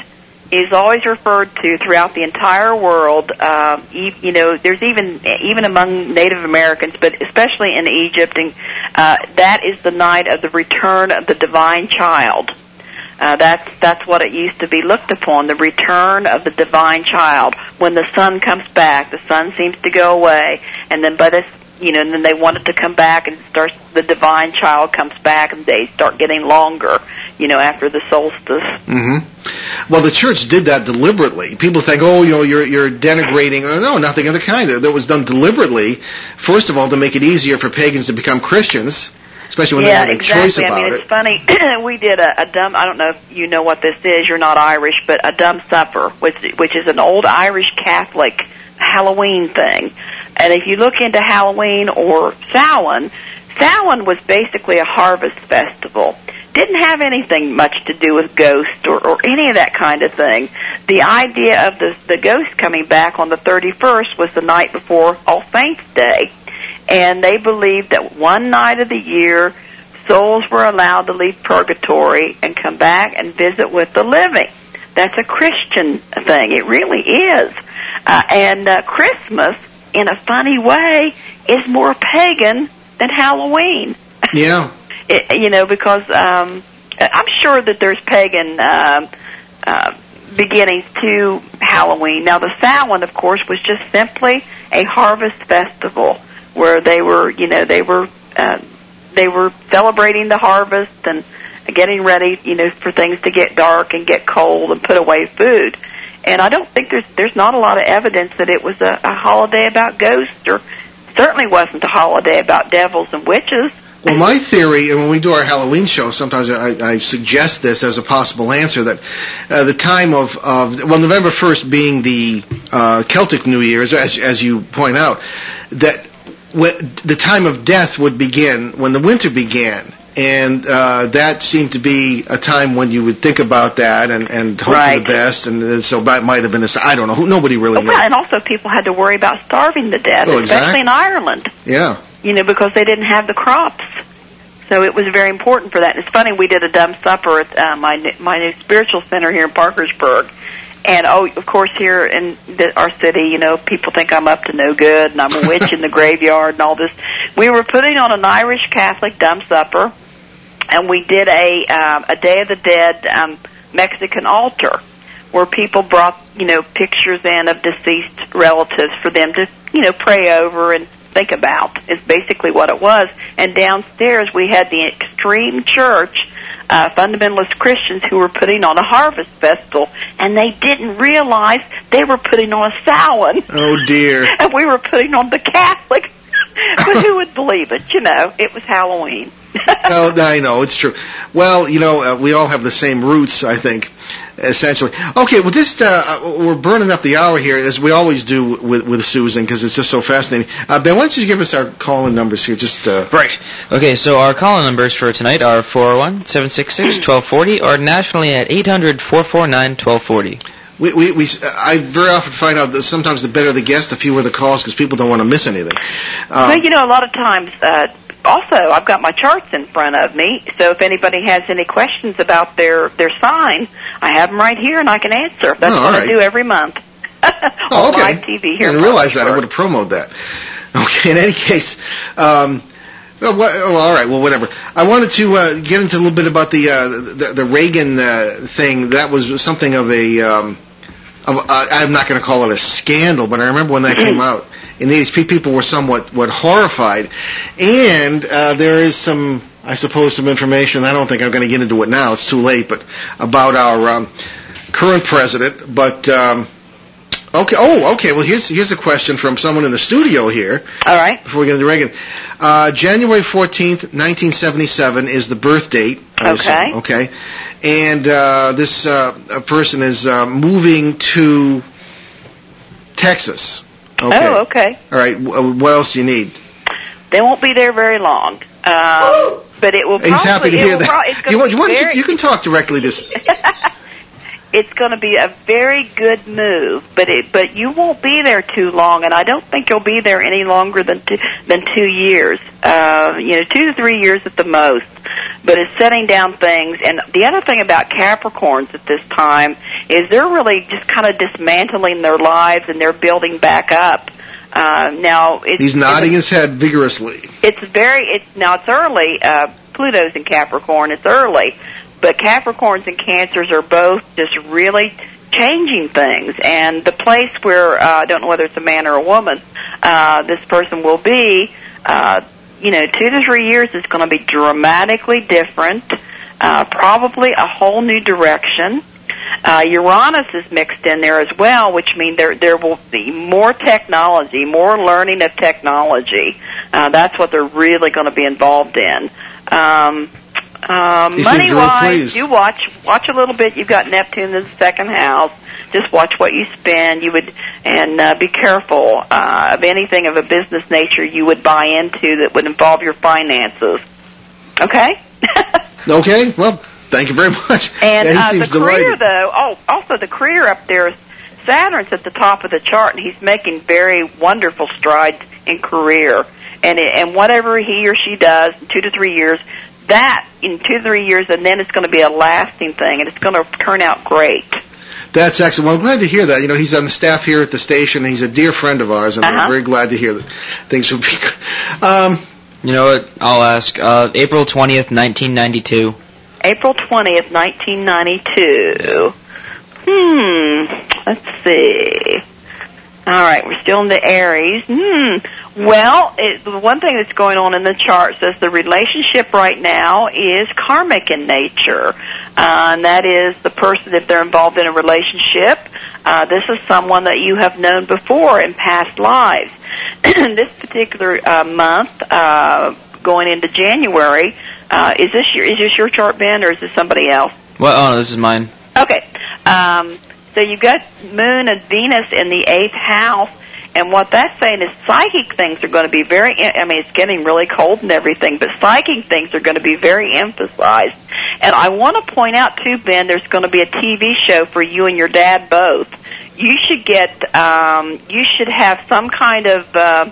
is always referred to throughout the entire world. Um, e- you know, there's even even among Native Americans, but especially in Egypt, and uh, that is the night of the return of the divine child. Uh, that's that's what it used to be looked upon, the return of the divine child. When the sun comes back, the sun seems to go away, and then by this, you know, and then they want it to come back, and starts the divine child comes back, and days start getting longer, you know, after the solstice. hmm Well, the church did that deliberately. People think, oh, you know, you're you're denigrating. Oh, no, nothing of the kind. That was done deliberately. First of all, to make it easier for pagans to become Christians, especially when yeah, they have a exactly. choice about I mean, it. it's funny. we did a, a dumb. I don't know if you know what this is. You're not Irish, but a dumb supper, which which is an old Irish Catholic Halloween thing. And if you look into Halloween or Samhain, Samhain was basically a harvest festival. Didn't have anything much to do with ghosts or, or any of that kind of thing. The idea of the the ghost coming back on the 31st was the night before All Saints Day and they believed that one night of the year souls were allowed to leave purgatory and come back and visit with the living. That's a Christian thing. It really is. Uh, and uh, Christmas, in a funny way, is more pagan than Halloween. Yeah. It, you know, because um, I'm sure that there's pagan um, uh, beginnings to Halloween. Now, the Samhain, of course, was just simply a harvest festival where they were, you know, they were uh, they were celebrating the harvest and getting ready, you know, for things to get dark and get cold and put away food. And I don't think there's there's not a lot of evidence that it was a, a holiday about ghosts, or certainly wasn't a holiday about devils and witches. Well, my theory, and when we do our Halloween show, sometimes I, I suggest this as a possible answer that uh, the time of, of well, November first being the uh, Celtic New Year, as, as you point out, that the time of death would begin when the winter began. And uh, that seemed to be a time when you would think about that and, and hope for the best. And so that might have been a. s- I don't know. Nobody really Well, knows. and also people had to worry about starving to death, Well, especially in Ireland. Yeah. you know, because they didn't have the crops. So it was very important for that. And it's funny, we did a dumb supper at uh, my my new spiritual center here in Parkersburg. And oh, of course, here in the, our city, you know, people think I'm up to no good and I'm a witch in the graveyard and all this. We were putting on an Irish Catholic dumb supper, and we did a um, a Day of the Dead um, Mexican altar where people brought you know pictures in of deceased relatives for them to you know pray over and think about is basically what it was and downstairs we had the extreme church uh, fundamentalist Christians who were putting on a harvest festival and they didn't realize they were putting on a Samhain Oh dear. and we were putting on the Catholic. But who would believe it? You know it was Halloween oh, I know it's true. Well, you know, uh, we all have the same roots, I think, essentially. Okay, well, just uh, uh, we're burning up the hour here, as we always do with with Susan, because it's just so fascinating. Uh, ben, why don't you give us our call-in numbers here? Just uh, Right. Okay, so our call-in numbers for tonight are 401-766-1240 or nationally at 800-449-1240. we, we, we I very often find out that sometimes the better the guest, the fewer the calls, because people don't want to miss anything. Um, well, you know, a lot of times, uh, also, I've got my charts in front of me, so if anybody has any questions about their their sign, I have them right here and I can answer. That's Oh, what right. I do every month Oh, okay. live TV here. I didn't realize that. I would have promoted that. Okay. In any case, um, oh, wha- oh, all right. Well, whatever. I wanted to uh, get into a little bit about the uh, the, the Reagan uh, thing. That was something of a. Um, of, uh, I'm not going to call it a scandal, but I remember when that came out. In these people were somewhat what horrified, and uh, there is some, I suppose, some information. I don't think I'm going to get into it now. It's too late. But about our um, current president, but. Um, Okay. Oh, okay. Well, here's here's a question from someone in the studio here. All right. Before we get into Reagan, uh, January fourteenth, nineteen seventy-seven is the birth date. Okay. Okay. And uh, this uh, person is uh, moving to Texas. Okay. Oh, okay. All right. W- what else do you need? They won't be there very long, um, but it will. Probably, He's happy to hear that. Pro- you, want- you, be want- very, you can talk directly to. it's going to be a very good move, but it, but you won't be there too long, and I don't think you'll be there any longer than two, than two years. Uh, you know, two to three years at the most. But it's setting down things, and the other thing about Capricorns at this time is they're really just kind of dismantling their lives and they're building back up. Uh, now it's, He's nodding his head vigorously. it's very it's now it's early uh pluto's in capricorn it's early but capricorns and cancers are both just really changing things and the place where uh, i don't know whether it's a man or a woman uh this person will be uh you know two to three years is going to be dramatically different uh probably a whole new direction uh, Uranus is mixed in there as well, which means there there will be more technology, more learning of technology. Uh, that's what they're really going to be involved in. Um, um, money wise, you watch watch a little bit. You've got Neptune in the second house. Just watch what you spend. You would and uh, be careful uh, of anything of a business nature you would buy into that would involve your finances. Okay. Okay. Well, thank you very much. And yeah, uh, the career, delighted. though, oh, also the career up there is Saturn's at the top of the chart, and he's making very wonderful strides in career. And it, and whatever he or she does, two to three years, that in two three years, and then it's going to be a lasting thing, and it's going to turn out great. That's excellent. Well, I'm glad to hear that. You know, he's on the staff here at the station. And he's a dear friend of ours, and Uh-huh. we're very glad to hear that things will be good. Um, You know what? I'll ask. Uh, April 20th, 1992. April twentieth, nineteen ninety-two. Hmm. Let's see. All right, we're still in the Aries. Hmm. Well, it, the one thing that's going on in the chart says the relationship right now is karmic in nature, uh, and that is the person if they're involved in a relationship. Uh, this is someone that you have known before in past lives. this particular uh, month, uh, going into January, uh, is this your is this your chart, Ben, or is this somebody else? Well, oh no, this is mine. Okay. Um, so you've got Moon and Venus in the eighth house, and what that's saying is psychic things are going to be very, I mean, it's getting really cold and everything, but psychic things are going to be very emphasized. And I want to point out too, Ben, there's going to be a TV show for you and your dad both. You should get, um, you should have some kind of, uh,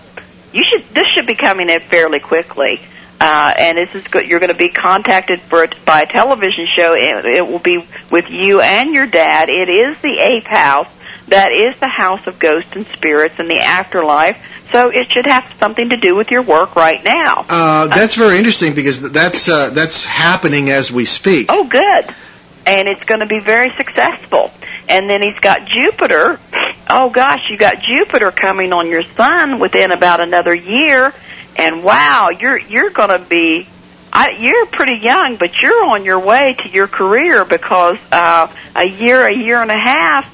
you should, this should be coming in fairly quickly. Uh, and this is good. You're going to be contacted for it by a television show. It, it will be with you and your dad. It is the eighth house. That is the house of ghosts and spirits and the afterlife. So it should have something to do with your work right now. Uh, that's very interesting because that's uh, that's happening as we speak. Oh, good. And it's going to be very successful. And then he's got Jupiter. Oh gosh, you got Jupiter coming on your son within about another year. And wow, you're you're going to be I, you're pretty young, but you're on your way to your career because uh, a year, a year and a half,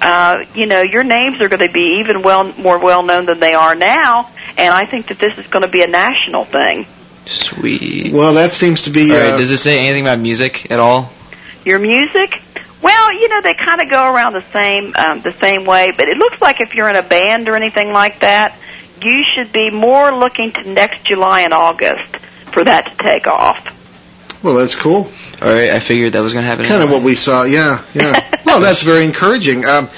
uh, you know, your names are going to be even well more well known than they are now. And I think that this is going to be a national thing. Sweet. Well, that seems to be. All right, Uh, does it say anything about music at all? Your music? Well, you know, they kind of go around the same um, the same way, but it looks like if you're in a band or anything like that, you should be more looking to next July and August for that to take off. well, that's cool. All right, I figured that was going to happen. Kind of what we saw. Yeah, yeah. well, that's very encouraging. Um,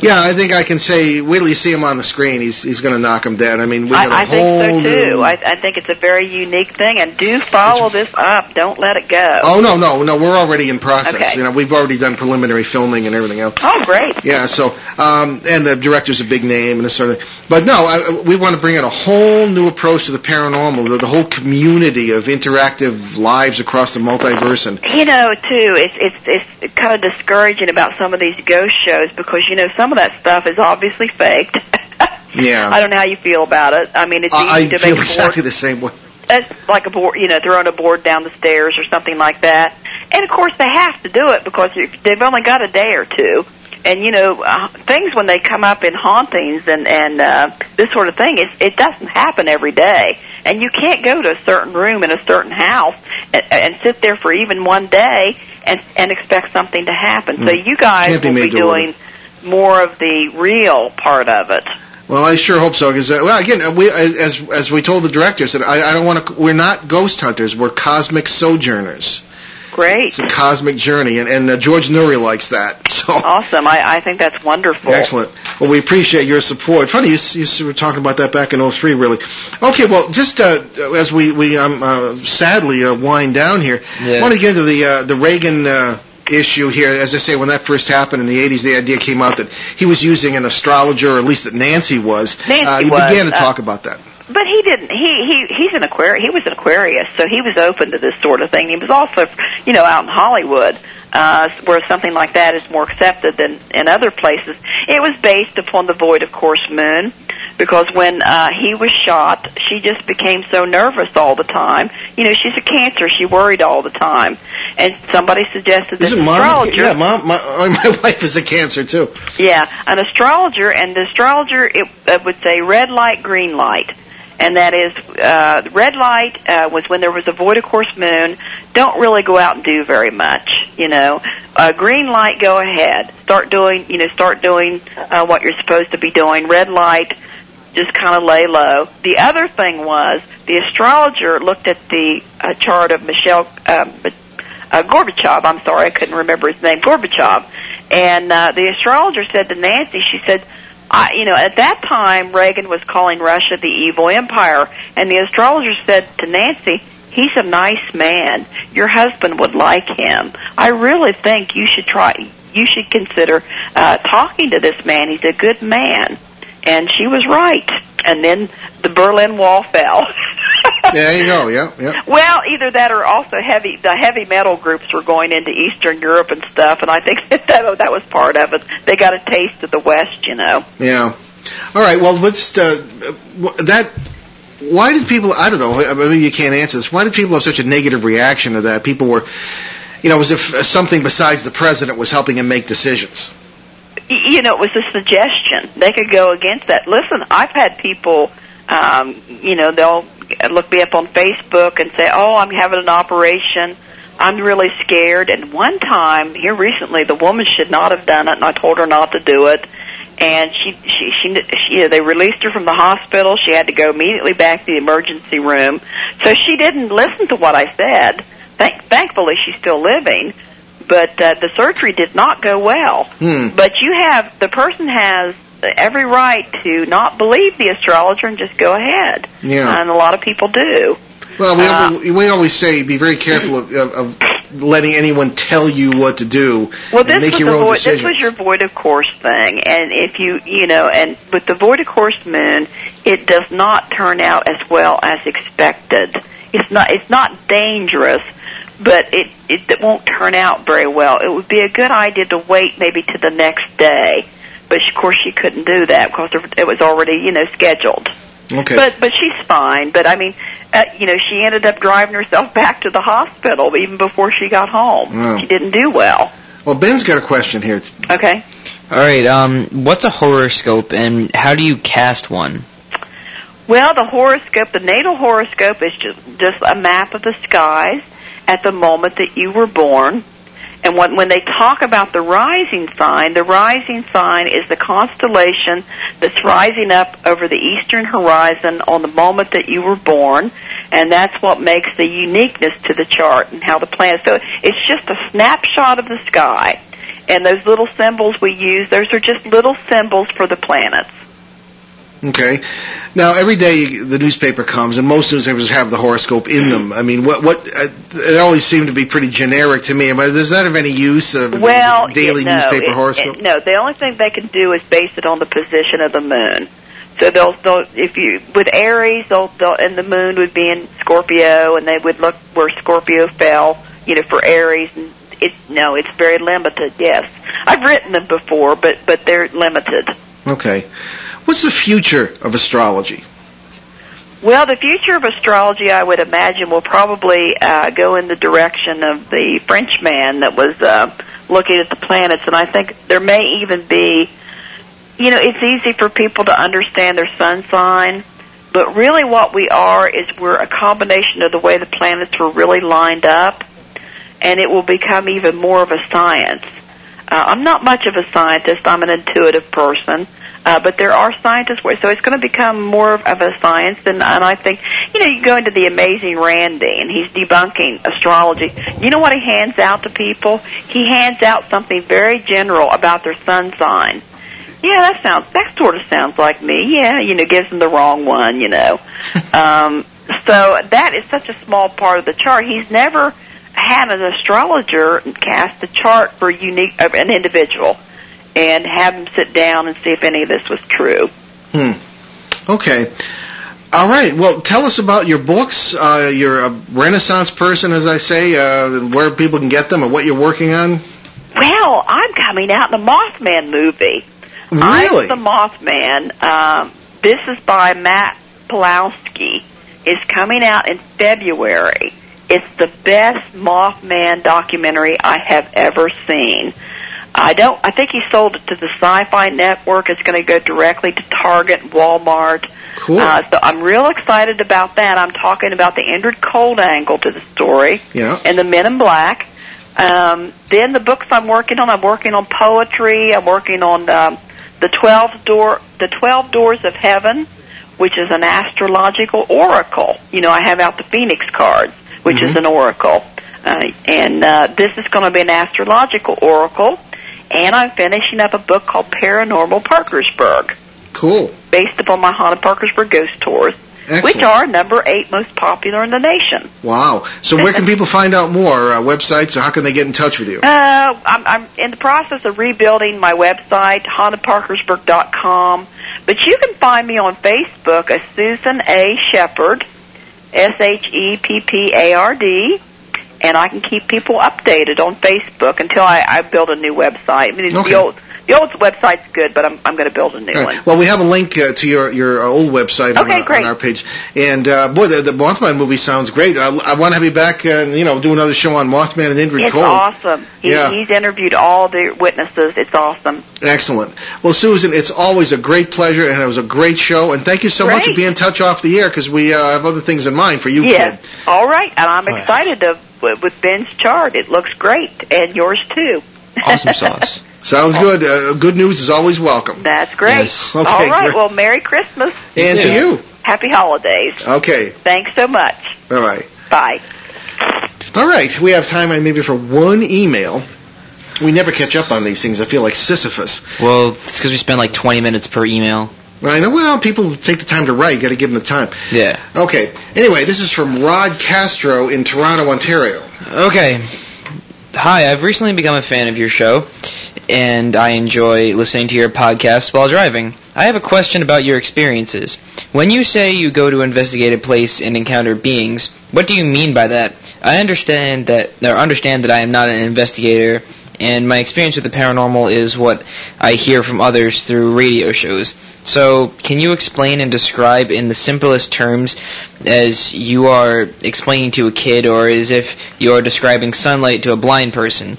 yeah, I think I can say, wait till you see him on the screen. He's he's going to knock him dead. I mean, we got a I, I whole think so new. too. I, I think it's a very unique thing, and do follow this up. Don't let it go. Oh no, no, no! We're already in process. Okay. You know, we've already done preliminary filming and everything else. Oh, great. Yeah, so um, and the director's a big name and this sort of thing. But no, I, we want to bring in a whole new approach to the paranormal, the, the whole community of interactive lives across the multiverse, and You know, too, it's it's it's kind of discouraging about some of these ghost shows because you know some of that stuff is obviously faked. yeah, I don't know how you feel about it. I mean, it's easy I, I to feel make exactly board. the same way. It's like a board, you know, throwing a board down the stairs or something like that. And of course, they have to do it because they've only got a day or two. And you know, uh, things when they come up in hauntings and and uh, this sort of thing, it it doesn't happen every day. And you can't go to a certain room in a certain house and, sit there for even one day and and expect something to happen. So Mm. you guys will be to order. doing more of the real part of it. Well, I sure hope so. Because uh, well, again, uh, we as as we told the director, said I, I don't want to. We're not ghost hunters. We're cosmic sojourners. Great. It's a cosmic journey, and, and uh, George Noory likes that. So Awesome. I, I think that's wonderful. excellent. Well, we appreciate your support. Funny, you, you were talking about that back in '03, really. Okay, well, just uh, as we we um, uh, sadly uh, wind down here, Yeah. I want to get into the uh, the Reagan. Uh, issue here as i say when that first happened in the 80s the idea came out that he was using an astrologer or at least that nancy was Nancy uh, you was, began to uh, talk about that But he didn't. He he he's an Aquarius. He was an Aquarius, so he was open to this sort of thing. He was also, you know, out in Hollywood, uh, where something like that is more accepted than in other places. It was based upon the void of course moon, because when uh, he was shot, she just became so nervous all the time. You know, she's a Cancer. She worried all the time, and somebody suggested this Isn't mom? astrologer. Yeah, mom. My, uh, my wife is a cancer too. Yeah, an astrologer, and the astrologer it, uh, would say red light, green light, and that is uh, red light uh, was when there was a void of course moon. Don't really go out and do very much, you know. Uh, green light, go ahead, start doing, you know, start doing uh, what you're supposed to be doing. Red light, just kind of lay low. The other thing was the astrologer looked at the uh, chart of Michelle um, uh, Gorbachev. I'm sorry, I couldn't remember his name. Gorbachev, and uh, the astrologer said to Nancy, she said. I, you know, at that time, Reagan was calling Russia the evil empire, and the astrologer said to Nancy, "He's a nice man. Your husband would like him. I really think you should try. You should consider uh, talking to this man. He's a good man." And she was right. And then the Berlin Wall fell. there you go. Yeah, yeah. Well, either that or also heavy. The heavy metal groups were going into Eastern Europe and stuff, and I think that that, that was part of it. They got a taste of the West, you know. Yeah. All right. Well, let's uh, that. Why did people? I don't know. I mean, you can't answer this. Why did people have such a negative reaction to that? People were, you know, as if uh, something besides the president was helping him make decisions. You know, it was a suggestion. They could go against that. Listen, I've had people, um, you know, they'll look me up on Facebook and say, "Oh, I'm having an operation." I'm really scared. And one time here recently, the woman should not have done it, and I told her not to do it. And she, she, she, she, you know, they released her from the hospital. She had to go immediately back to the emergency room. So she didn't listen to what I said. Thank, thankfully, she's still living. But uh, the surgery did not go well. Hmm. But you have the person has every right to not believe the astrologer and just go ahead. Yeah. And a lot of people do. Well, we, Uh, always, we always say be very careful of, of, of letting anyone tell you what to do. Well, and this make was your own void, this was your void of course thing, and if you you know, and with the void of course moon, it does not turn out as well as expected. It's not it's not dangerous, but it it, it won't turn out very well. It would be a good idea to wait maybe to the next day, but of course she couldn't do that because it was already you know scheduled. okay. But but she's fine. But I mean, uh, you know, she ended up driving herself back to the hospital even before she got home. Wow. She didn't do well. well, Ben's got a question here. Okay. All right. Um, what's a horoscope, and how do you cast one? Well, the horoscope, the natal horoscope is just just a map of the skies at the moment that you were born. And when, when they talk about the rising sign, the rising sign is the constellation that's rising up over the eastern horizon on the moment that you were born, and that's what makes the uniqueness to the chart and how the planets. So it's just a snapshot of the sky, and those little symbols we use, those are just little symbols for the planets. Okay. Now, every day the newspaper comes, and most newspapers have the horoscope in them. I mean, what what? Uh, it always seemed to be pretty generic to me. But does that have any use? Of Well, daily yeah, no, newspaper it- horoscope. it- no, the only thing they can do is base it on the position of the moon. So they'll, they'll if you with Aries, they'll, they'll and the moon would be in Scorpio, and they would look where Scorpio fell, you know, for Aries. And it no, it's very limited. Yes, I've written them before, but but they're limited. Okay. What's the future of astrology? Well, the future of astrology, I would imagine, will probably uh, go in the direction of the Frenchman that was uh, looking at the planets, and I think there may even be, you know, it's easy for people to understand their sun sign, but really what we are is we're a combination of the way the planets were really lined up, and it will become even more of a science. Uh, I'm not much of a scientist. I'm an intuitive person. Uh, but there are scientists where, so it's going to become more of a science, and, and I think, you know, you go into the amazing Randi, and he's debunking astrology. You know what he hands out to people? He hands out something very general about their sun sign. Yeah, that sounds, that sort of sounds like me. Yeah, you know, gives them the wrong one, you know. um, so that is such a small part of the chart. He's never had an astrologer cast a chart for unique, of an individual and have him sit down and see if any of this was true. Hmm. Okay. All right. Well, tell us about your books. Uh, you're a Renaissance person, as I say. Uh, where people can get them, and what you're working on. Well, I'm coming out in a Mothman movie. Really? I'm the Mothman. Um, this is by Matt Pulowski. It's coming out in February. It's the best Mothman documentary I have ever seen. I don't. I think he sold it to the Sci-Fi Network. It's going to go directly to Target, Walmart. Cool. Uh, so I'm real excited about that. I'm talking about the Indrid Cold angle to the story yeah. and the Men in Black. Um, then the books I'm working on, I'm working on poetry. I'm working on um, the twelve door, the twelve doors of heaven, which is an astrological oracle. You know, I have out the Phoenix cards, which is Mhm. an oracle, uh, and uh, this is going to be an astrological oracle. And I'm finishing up a book called Paranormal Parkersburg, Cool. based upon my haunted Parkersburg ghost tours, Excellent. which are number eight most popular in the nation. Wow. So where can people find out more? Uh, websites, or how can they get in touch with you? Uh, I'm, I'm in the process of rebuilding my website, hauntedparkersburg.com. But you can find me on Facebook as Susan A. Sheppard, S H E P P A R D, and I can keep people updated on Facebook until I, I build a new website. I mean, Okay. the old the old website's good, but I'm I'm going to build a new All one. Well, we have a link uh, to your your uh, old website on, our, on our page. And uh, boy, the, the Mothman movie sounds great. I, I want to have you back. Uh, you know, do another show on Mothman and Indrid It's Cold. awesome. He, Yeah. He's interviewed all the witnesses. It's awesome. Excellent. Well, Susan, it's always a great pleasure, and it was a great show. And thank you so much for being in touch off the air because we uh, have other things in mind for you, yes. kid. All right, and I'm All right. excited to with with Ben's chart. It looks great, and yours too. Awesome sauce. Sounds good. Uh, good news is always welcome. That's great. Yes. Okay, All right. great. Well, Merry Christmas. And to you. Happy holidays. Okay. Thanks so much. All right. Bye. All right. We have time uh, maybe for one email. We never catch up on these things. I feel like Sisyphus. Well, it's because we spend like 20 minutes per email. I know. Well, people take the time to write. You Got to give them the time. Yeah. Okay. Anyway, this is from Rod Castro in Toronto, Ontario. Okay. Hi, I've recently become a fan of your show, and I enjoy listening to your podcast while driving. I have a question about your experiences. When you say you go to investigate a place and encounter beings, what do you mean by that? I understand that, or understand that I am not an investigator, and my experience with the paranormal is what I hear from others through radio shows. So, can you explain and describe in the simplest terms as you are explaining to a kid or as if you are describing sunlight to a blind person?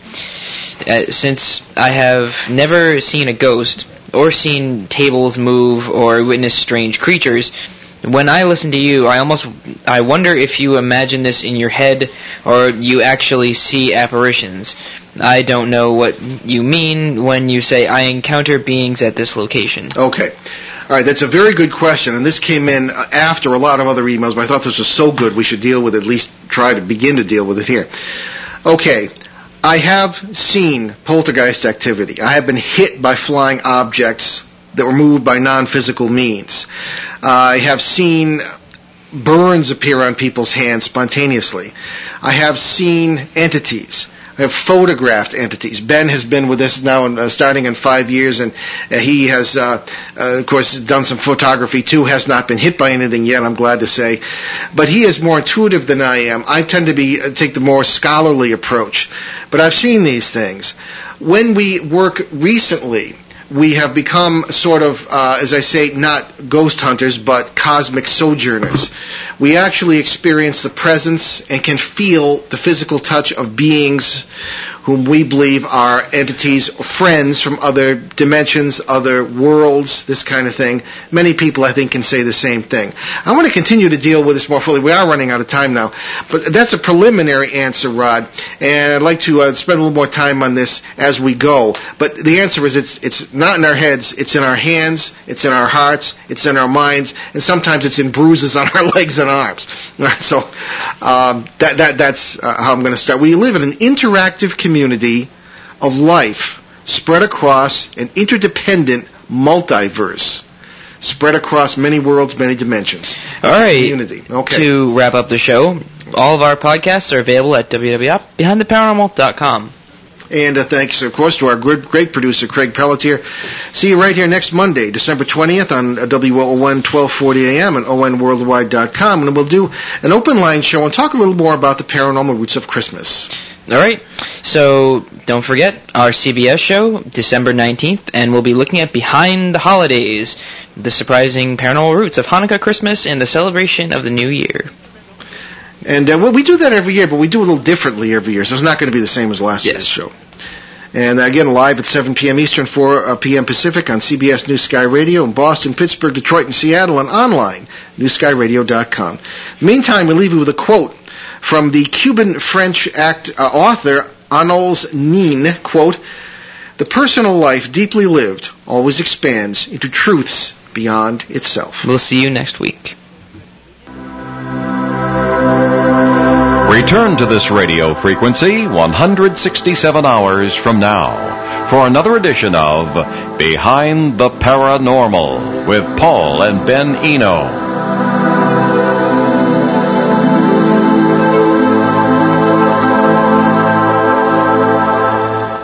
Uh, since I have never seen a ghost or seen tables move or witnessed strange creatures, when I listen to you, I almost I wonder if you imagine this in your head or you actually see apparitions. I don't know what you mean when you say I encounter beings at this location. Okay. All right, that's a very good question, and this came in uh, after a lot of other emails, but I thought this was so good we should deal with it, at least try to begin to deal with it here. Okay, I have seen poltergeist activity. I have been hit by flying objects that were moved by non-physical means. I have seen burns appear on people's hands spontaneously. I have seen entities. Have photographed entities. Ben has been with us now, uh, starting in five years, and uh, he has, uh, uh, of course, done some photography too. Has not been hit by anything yet, I'm glad to say, but he is more intuitive than I am. I tend to be uh, take the more scholarly approach, but I've seen these things. When we work recently, we have become sort of, uh, as I say, not ghost hunters, but cosmic sojourners. We actually experience the presence and can feel the physical touch of beings whom we believe are entities, friends from other dimensions, other worlds, this kind of thing. Many people, I think, can say the same thing. I want to continue to deal with this more fully. We are running out of time now, but that's a preliminary answer, Rod, and I'd like to uh, spend a little more time on this as we go. But the answer is it's it's not in our heads, it's in our hands, it's in our hearts, it's in our minds, and sometimes it's in bruises on our legs and arms. So um, that that that's uh, how I'm going to start. We live in an interactive community of life spread across an interdependent multiverse, spread across many worlds, many dimensions. All right. Community. Okay. To wrap up the show, all of our podcasts are available at www.behindtheparanormal.com. And uh, thanks, of course, to our good, great producer, Craig Pelletier. See you right here next Monday, December 20th on uh, WOON 1240 AM and ONWorldwide.com. And we'll do an open line show and talk a little more about the paranormal roots of Christmas. All right. So don't forget our CBS show, December 19th, and we'll be looking at Behind the Holidays, the surprising paranormal roots of Hanukkah, Christmas, and the celebration of the New Year. And uh, well, we do that every year, but we do it a little differently every year, so it's not going to be the same as last year's show. And again, live at 7 p.m. Eastern, 4 uh, p.m. Pacific on CBS News Sky Radio in Boston, Pittsburgh, Detroit, and Seattle, and online, newskyradio.com. Meantime, we leave you with a quote from the Cuban-French act uh, author Anaïs Nin, quote, The personal life deeply lived always expands into truths beyond itself. We'll see you next week. Return to this radio frequency 167 hours from now for another edition of Behind the Paranormal with Paul and Ben Eno.